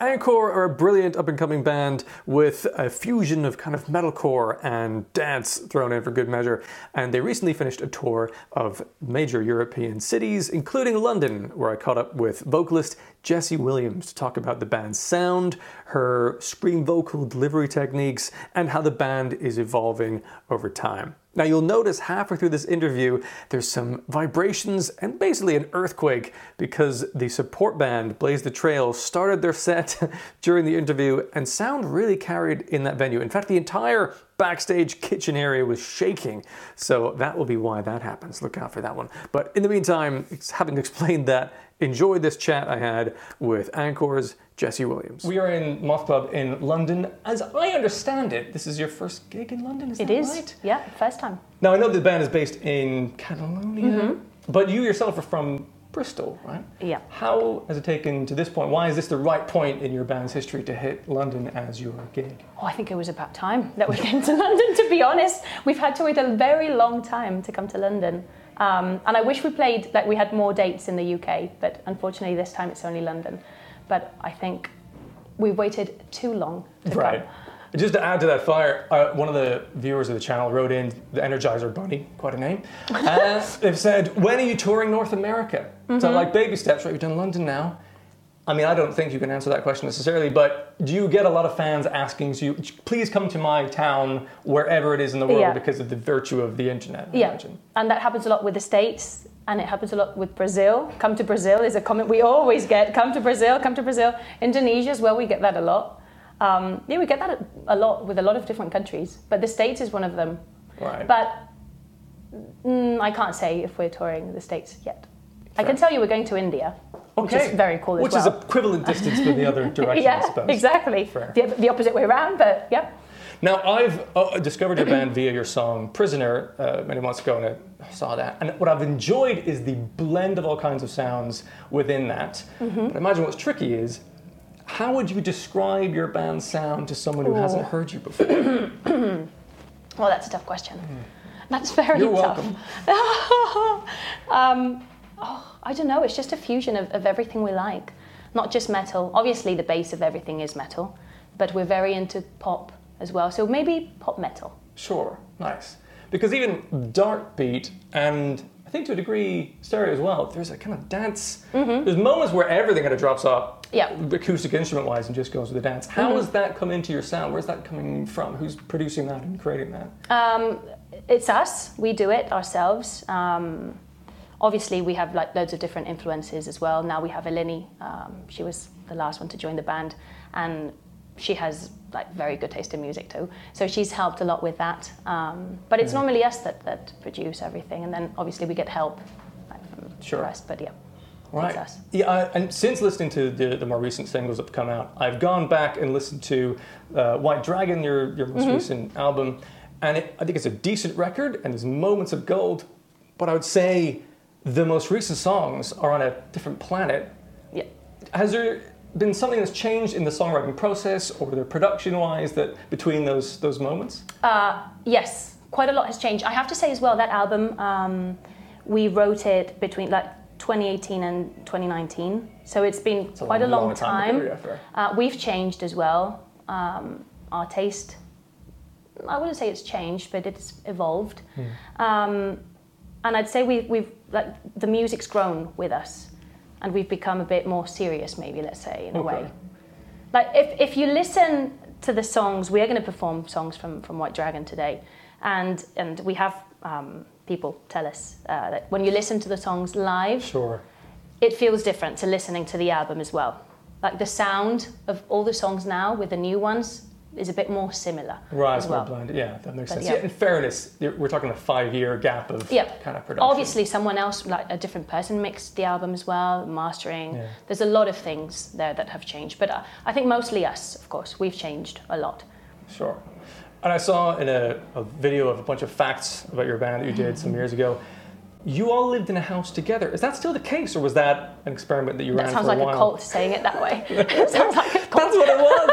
Ankor are a brilliant up and coming band with a fusion of kind of metalcore and dance thrown in for good measure. And they recently finished a tour of major European cities, including London, where I caught up with vocalist Jessie Williams to talk about the band's sound, her scream vocal delivery techniques, and how the band is evolving over time. Now, you'll notice halfway through this interview, there's some vibrations and basically an earthquake because the support band, Blaze the Trail, started their set during the interview and sound really carried in that venue. In fact, the entire backstage kitchen area was shaking. So that will be why that happens. Look out for that one. But in the meantime, having explained that, enjoy this chat I had with Ankor's Jessie Williams. We are in Moth Pub in London. As I understand it, this is your first gig in London, is It that is, right? yeah, first time. Now, I know the band is based in Catalonia, Mm-hmm. but you yourself are from Bristol, right? Yeah. How has it taken to this point? Why is this the right point in your band's history to hit London as your gig? Oh, I think it was about time that we came to London, to be honest. We've had to wait a very long time to come to London. Um, and I wish we played, like, we had more dates in the UK, but unfortunately this time it's only London. But I think we've waited too long to Right. come. Just to add to that fire, uh, one of the viewers of the channel wrote in the Energizer Bunny, quite a name. Uh, they've said, "When are you touring North America?" So, Mm-hmm. like baby steps, right? You've done London now. I mean, I don't think you can answer that question necessarily, but do you get a lot of fans asking you, "Please come to my town, wherever it is in the world," Yeah. because of the virtue of the internet? I Yeah, imagine. and that happens a lot with the States, and it happens a lot with Brazil. Come to Brazil is a comment we always get. Come to Brazil, come to Brazil. Indonesia as well, we get that a lot. Um, yeah, we get that a lot with a lot of different countries, but the States is one of them. Right. But mm, I can't say if we're touring the States yet. I can tell you we're going to India, which is very cool Which well. is equivalent distance but the other direction, I yeah, suppose. exactly. The, the opposite way around, but yeah. Now, I've uh, discovered your band via your song Prisoner uh, many months ago, and I saw that. And what I've enjoyed is the blend of all kinds of sounds within that. Mm-hmm. But imagine what's tricky is how would you describe your band's sound to someone who hasn't heard you before? Well, that's a tough question. That's very You're tough. welcome. um, oh, I don't know. It's just a fusion of, of everything we like, not just metal. Obviously, the base of everything is metal, but we're very into pop as well. So maybe pop metal. Sure, nice. Because even dark beat and I think to a degree stereo as well, there's a kind of dance. There's moments where everything kind of drops off Mm-hmm. Yeah. Mm-hmm. acoustic instrument wise and just goes with the dance. How has that come into your sound? Where's that coming from? Who's producing that and creating that? Um, it's us. We do it ourselves. Um, obviously, we have like loads of different influences as well. Now we have Eleni. Um, she was the last one to join the band, and she has like very good taste in music too. So she's helped a lot with that. Um, but it's normally us that, that produce everything, and then obviously we get help like, from Sure. the rest. But yeah, Right. us. Yeah, I, and since listening to the, the more recent singles that have come out, I've gone back and listened to uh, White Dragon, your, your most recent album, and it, I think it's a decent record and there's moments of gold, but I would say the most recent songs are on a different planet. yeah. Has there been something that's changed in the songwriting process or the production wise that between those those moments? Uh, yes, quite a lot has changed. I have to say as well that album um, we wrote it between like 2018 and 2019, so it's been It's quite a long, long, time time. to go, yeah, fair. uh, we've changed as well. Um, our taste, I wouldn't say it's changed, but it's evolved. Hmm. Um, and I'd say we've, we've like the music's grown with us, and we've become a bit more serious, maybe let's say in a way. Like if, if you listen to the songs, we are going to perform songs from, from White Dragon today, and and we have um, people tell us uh, that when you listen to the songs live, Sure. it feels different to listening to the album as well. Like the sound of all the songs now with the new ones is a bit more similar Right, as well. blended. Yeah, that makes But sense. yeah. Yeah. in fairness, we're talking a five-year gap of Yeah. kind of production. Obviously, someone else, like a different person, mixed the album as well, mastering. Yeah. There's a lot of things there that have changed, but uh, I think mostly us, of course, we've changed a lot. Sure. And I saw in a, a video of a bunch of facts about your band that you did some years ago. You all lived in a house together. Is that still the case, or was that an experiment that you That ran sounds for a like a cult saying it that way. it sounds like a cult. That's what it was.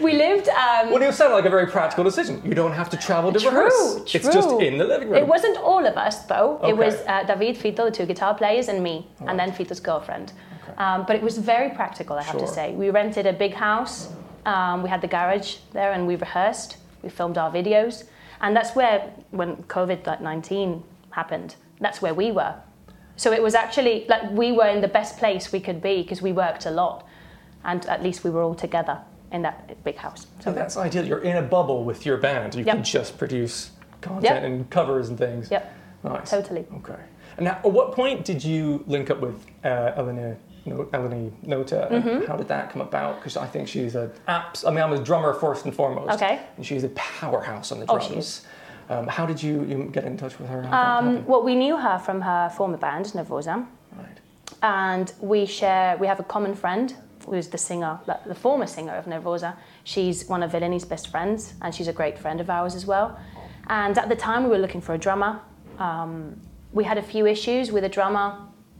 We lived. Um, well, it sounded like a very practical decision. You don't have to travel to True, rehearse. It's just in the living room. It wasn't all of us though. It was uh, David, Fito, the two guitar players, and me, and then Fito's girlfriend. Um, but it was very practical, I have to say. We rented a big house. Um, we had the garage there, and we rehearsed. We filmed our videos, and that's where when COVID nineteen happened, that's where we were. So it was actually like we were in the best place we could be because we worked a lot, and at least we were all together in that big house. So that's ideal. You're in a bubble with your band. You Yep. can just produce content Yep. and covers and things. Yep, Nice. totally. Okay. And now, at what point did you link up with uh, Eleni, no, Eleni Nota? Mm-hmm. How did that come about? Because I think she's a apps. I mean, I'm a drummer first and foremost. Okay. And she's a powerhouse on the Oh, drums. is. Um, how did you, you get in touch with her? How did that Um, well, we knew her from her former band, Nervosa, Right. and we share. We have a common friend who's the singer, the former singer of Nervosa. She's one of Eleni's best friends, and she's a great friend of ours as well. And at the time, we were looking for a drummer. Um, we had a few issues with a drummer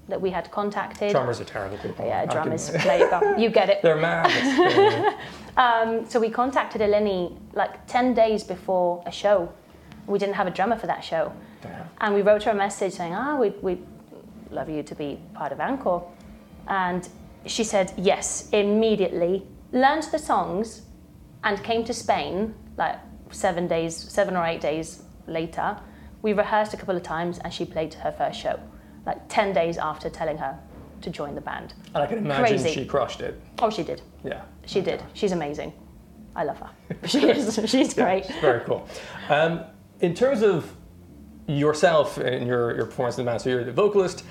that we had contacted. Drummers are terrible people. Yeah, can- drummers play. You get it. They're mad. Um, so we contacted Eleni like 10 days before a show. We didn't have a drummer for that show. Damn. And we wrote her a message saying, ah, we'd, we'd love you to be part of Ankor. And she said yes immediately, learned the songs, and came to Spain like seven days, seven or eight days later. We rehearsed a couple of times and she played her first show, like 10 days after telling her to join the band. and I can imagine Crazy. she crushed it. Oh, she did. Yeah. She did. She's amazing. I love her. She is. She's great. Very cool. Um, in terms of yourself and your, your performance in the band, so you're the vocalist,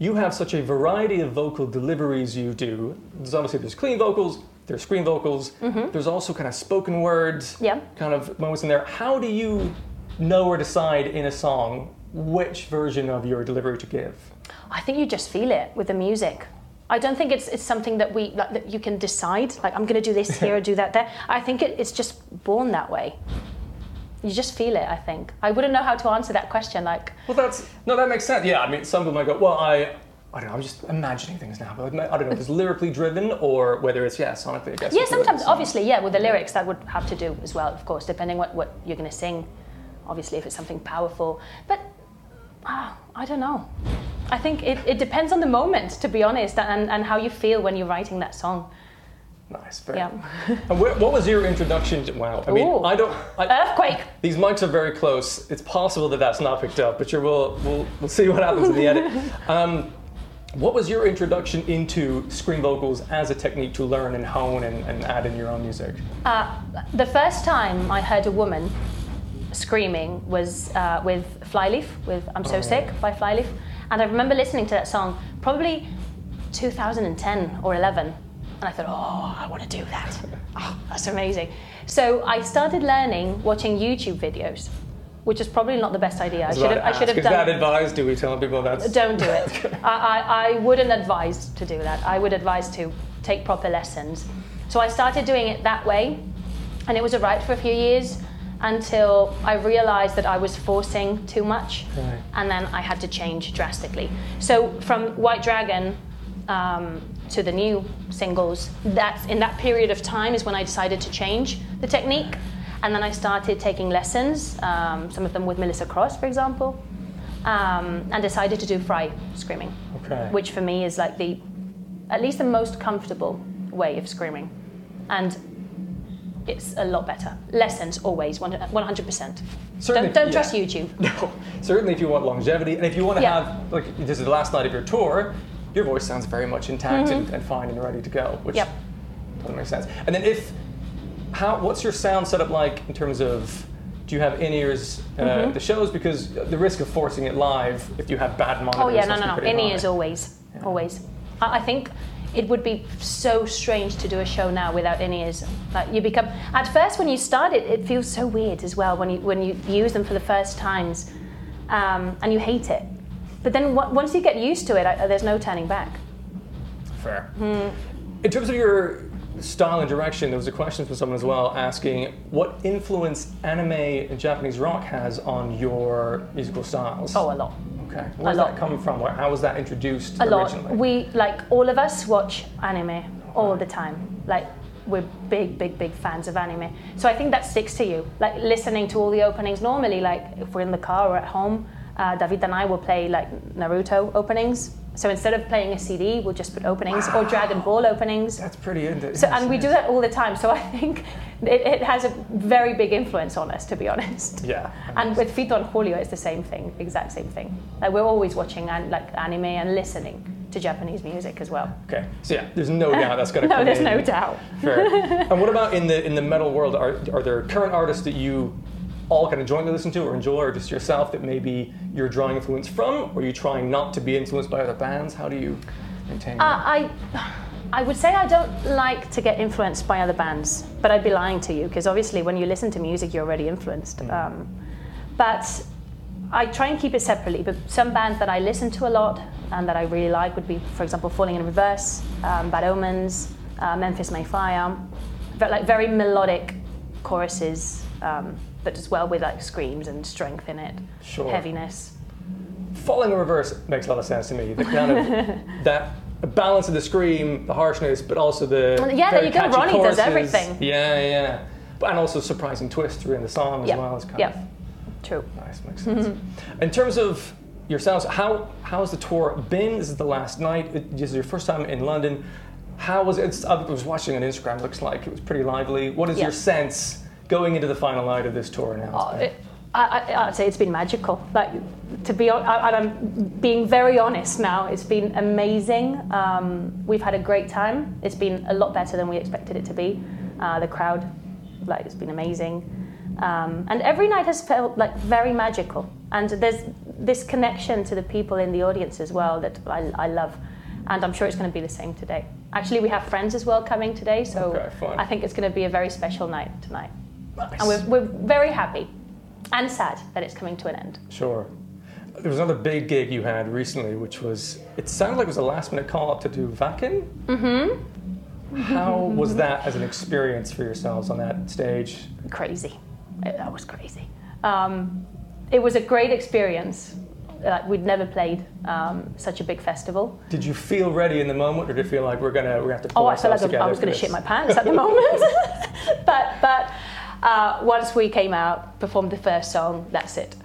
you have such a variety of vocal deliveries you do. There's obviously there's clean vocals, there's scream vocals, there's also kind of spoken words, Mm-hmm. Yeah. kind of moments in there. How do you know or decide in a song which version of your delivery to give? I think you just feel it with the music. I don't think it's, it's something that we like, that you can decide. Like I'm going to do this here or do that there. I think it, it's just born that way. You just feel it. I think. I wouldn't know how to answer that question. Like Well, that's no, that makes sense. Yeah, I mean, some people might go, well, I, I don't know, I'm just imagining things now, but I don't know if it's lyrically driven or whether it's yeah, sonically. I guess. yeah, it's the way sometimes obviously yeah, with the lyrics that would have to do as well, of course, depending what what you're going to sing. Obviously, if it's something powerful, but ah, I don't know. I think it, it depends on the moment, to be honest, and, and how you feel when you're writing that song. Nice. Very Yeah. And wh- what was your introduction to? Wow. I mean, Ooh. I don't. I, Earthquake. these mics are very close. It's possible that that's not picked up, but we'll we'll, we'll see what happens in the edit. Um, what was your introduction into scream vocals as a technique to learn and hone and, and add in your own music? Uh, the first time I heard a woman screaming was uh, with Flyleaf, with I'm So Oh. Sick by Flyleaf. And I remember listening to that song probably 2010 or 11. And I thought, oh, I want to do that. Oh, that's amazing. So I started learning watching YouTube videos, which is probably not the best idea. I should have, I should have Is done that advised? Do we tell people that? don't do it. I, I, I wouldn't advise to do that. I would advise to take proper lessons. So I started doing it that way, and it was alright for a few years until I realized that I was forcing too much, Right. and then I had to change drastically. So from White Dragon um, to the new singles, that's in that period of time is when I decided to change the technique, and then I started taking lessons, um, some of them with Melissa Cross, for example um, and decided to do fry screaming, Okay. which for me is like the, at least the most comfortable way of screaming, and it's a lot better. Lessons always, one hundred percent. Certainly, Don't don't yeah. trust YouTube. No, certainly if you want longevity and if you want to Yeah. have like this is the last night of your tour, your voice sounds very much intact and, and fine and ready to go, which Yep. totally makes sense. And then if how what's your sound setup like in terms of do you have in ears uh, Mm-hmm. the shows because the risk of forcing it live if you have bad monitors. Oh yeah, no, no, no. In ears always, always. I, I think it would be so strange to do a show now without in ears. Like you become at first when you start it, it feels so weird as well when you when you use them for the first times, um, and you hate it. But then w- once you get used to it, I, there's no turning back. Fair. Hmm. In terms of your style and direction, there was a question from someone as well asking what influence anime and Japanese rock has on your musical styles. Oh, a lot. Okay. Where's lot. that coming from? Where- How was that introduced A lot. We like all of us watch anime all the time. Like we're big, big, big fans of anime. So I think that sticks to you. Like listening to all the openings. Normally, like if we're in the car or at home, uh, David and I will play like Naruto openings So instead of playing a CD, we'll just put openings or Dragon Ball openings. That's pretty. In- So, and we do that all the time. So I think it, it has a very big influence on us, to be honest. Yeah. And with Fito and Julio, it's the same thing, exact same thing. Like we're always watching an, like anime and listening to Japanese music as well. Okay. So yeah, there's no doubt that's going to No, come there's in. no doubt. Fair. and what about in the in the metal world? Are are there current artists that you all kind of jointly listen to or enjoy, or just yourself that maybe you're drawing influence from, or you're you trying not to be influenced by other bands? How do you maintain? Uh, that? I, I would say I don't like to get influenced by other bands, but I'd be lying to you because obviously when you listen to music, you're already influenced. Um, but I try and keep it separately. But some bands that I listen to a lot and that I really like would be, for example, Falling in Reverse, um, Bad Omens, uh, Memphis May Fire, but like very melodic choruses, um, but as well with like screams and strength in it, Sure. heaviness. Falling in reverse makes a lot of sense to me. The kind of that balance of the scream, the harshness, but also the yeah, there you go. Ronnie does everything. Yeah, yeah. But, and also surprising twist through in the song as Yep. well. It's kind Yep. of True. Nice, makes sense. Mm-hmm. In terms of yourselves, how how has the tour been? This is the last night. This is your first time in London. How was it? I was watching on Instagram. Looks like it was pretty lively. What is Yeah. your sense going into the final night of this tour now? Oh, I, I, I'd say it's been magical. Like to be, I, and I'm being very honest now. It's been amazing. Um, we've had a great time. It's been a lot better than we expected it to be. Uh, the crowd, like, it's been amazing. Um, and every night has felt like very magical. And there's this connection to the people in the audience as well that I, I love. And I'm sure it's going to be the same today. Actually, we have friends as well coming today, so Okay. I think it's going to be a very special night tonight. Nice. And we're, we're very happy and sad that it's coming to an end. Sure. There was another big gig you had recently, which was it sounded like it was a last minute call up to do Wacken. Mm-hmm. How was that as an experience for yourselves on that stage? Crazy. It- that was crazy. Um, it was a great experience. Like we'd never played um, such a big festival. Did you feel ready in the moment, or did it feel like we're gonna we have to pull Oh, I felt like I was going to shit my pants at the moment. but but uh, once we came out, performed the first song, that's it.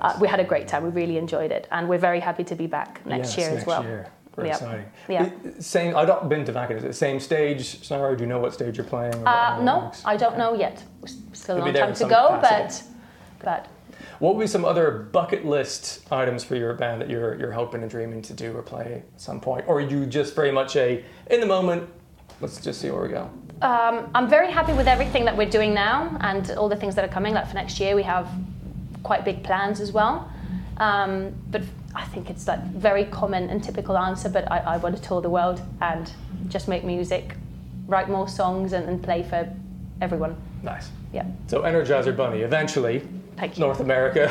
Uh, we had a great time. We really enjoyed it, and we're very happy to be back next Yes, year next as well. Year. Very Yeah. exciting. Yeah. Same. I've not been to Wacken. Is it same stage scenario? Do you know what stage you're playing? Uh, no? I don't know yet. Still a long time to go, but but What would be some other bucket list items for your band that you're you're hoping and dreaming to do or play at some point, or are you just very much a in the moment? Let's just see where we go. Um, I'm very happy with everything that we're doing now and all the things that are coming. Like for next year, we have quite big plans as well. Um, but I think it's like very common and typical answer. But I, I want to tour the world and just make music, write more songs, and, and play for everyone. Nice. Yeah, So Energizer Bunny, eventually, thank you. North America.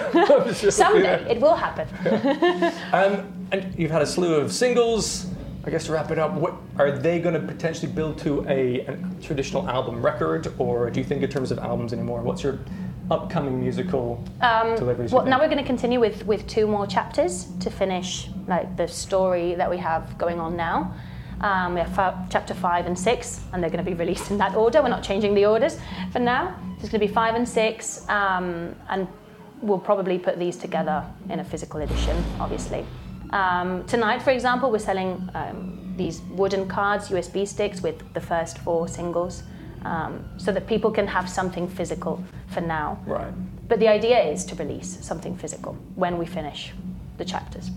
Someday it will happen. Um, and you've had a slew of singles. I guess to wrap it up, what are they going to potentially build to a, a traditional album record, or do you think in terms of albums anymore? What's your upcoming musical deliveries? Um, Well, now we're going to continue with, with two more chapters to finish like the story that we have going on now. Um, we have chapter five and six, and they're going to be released in that order. We're not changing the orders for now. There's going to be five and six, um, and we'll probably put these together in a physical edition, obviously. Um, tonight, for example, we're selling um, these wooden cards, USB sticks, with the first four singles, um, so that people can have something physical for now. Right. But the idea is to release something physical when we finish the chapters.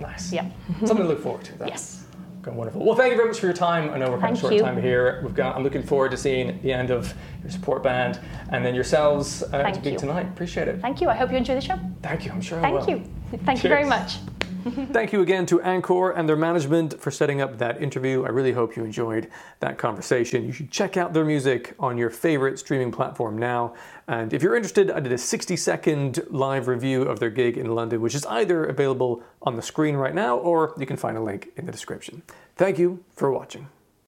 Nice. Yeah. Something to look forward to. That's Yes. Okay, wonderful. Well, thank you very much for your time. I know we're kind of short you. time here. We've got. I'm looking forward to seeing the end of your support band and then yourselves uh, speak tonight. Appreciate it. Thank you. I hope you enjoy the show. Thank you. I'm sure I Thank you. Thank you very much. Thank you again to Ankor and their management for setting up that interview. I really hope you enjoyed that conversation. You should check out their music on your favorite streaming platform now. And if you're interested, I did a 60 second live review of their gig in London, which is either available on the screen right now or you can find a link in the description. Thank you for watching.